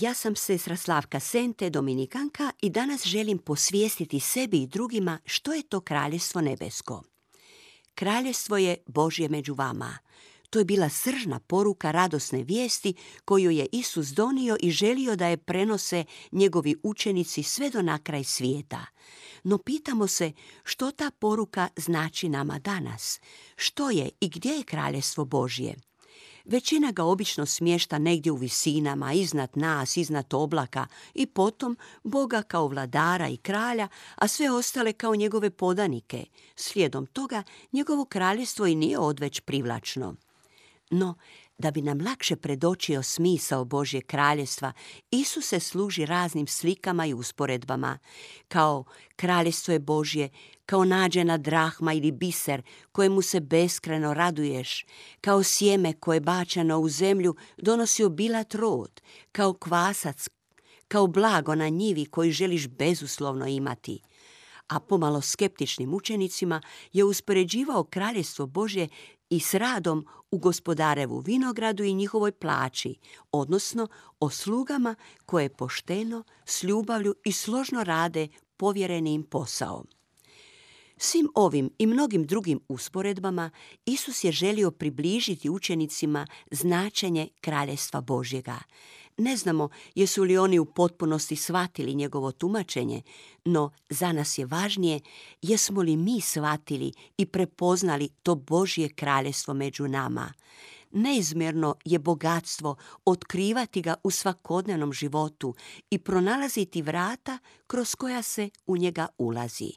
Ja sam sestra Slavka Sente, Dominikanka i danas želim posvijestiti sebi i drugima što je to kraljestvo nebesko. Kraljestvo je Božje među vama. To je bila sržna poruka radosne vijesti koju je Isus donio i želio da je prenose njegovi učenici sve do nakraj svijeta. No pitamo se što ta poruka znači nama danas. Što je i gdje je kraljestvo Božje? Većina ga obično smješta negdje u visinama, iznad nas, iznad oblaka i potom Boga kao vladara i kralja, a sve ostale kao njegove podanike. Slijedom toga njegovo kraljestvo i nije odveć privlačno. No, da bi nam lakše predočio smisao Božje kraljestva, Isus se služi raznim slikama i usporedbama, kao kraljestvo je Božje, kao nađena drahma ili biser kojemu se beskreno raduješ, kao sjeme koje je bačeno u zemlju donosi obilat rod, kao kvasac, kao blago na njivi koji želiš bezuslovno imati a pomalo skeptičnim učenicima je uspoređivao kraljestvo Božje i s radom u gospodarevu vinogradu i njihovoj plaći, odnosno o slugama koje pošteno, s ljubavlju i složno rade povjereni im posao. Svim ovim i mnogim drugim usporedbama Isus je želio približiti učenicima značenje kraljestva Božjega. Ne znamo jesu li oni u potpunosti shvatili njegovo tumačenje, no za nas je važnije jesmo li mi shvatili i prepoznali to Božje kraljestvo među nama. Neizmjerno je bogatstvo otkrivati ga u svakodnevnom životu i pronalaziti vrata kroz koja se u njega ulazi.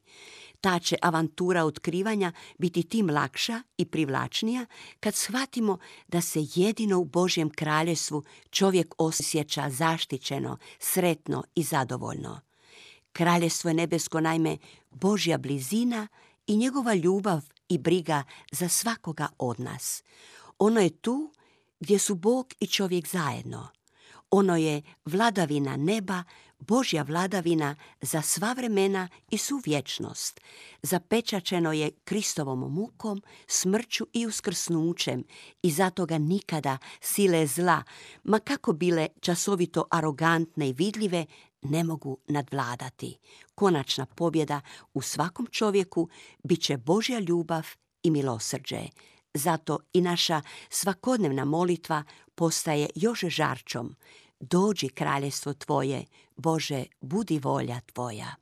Ta će avantura otkrivanja biti tim lakša i privlačnija kad shvatimo da se jedino u Božjem kraljestvu čovjek osjeća zaštićeno, sretno i zadovoljno. Kraljestvo je nebesko naime Božja blizina i njegova ljubav i briga za svakoga od nas. Ono je tu gdje su Bog i čovjek zajedno. Ono je vladavina neba, Božja vladavina za sva vremena i su vječnost. Zapečačeno je Kristovom mukom, smrću i uskrsnućem i zato ga nikada sile zla, ma kako bile časovito arogantne i vidljive, ne mogu nadvladati. Konačna pobjeda u svakom čovjeku bit će Božja ljubav i milosrđe. Zato i naša svakodnevna molitva postaje još žarčom. Dođi kraljestvo tvoje, Bože, budi volja tvoja.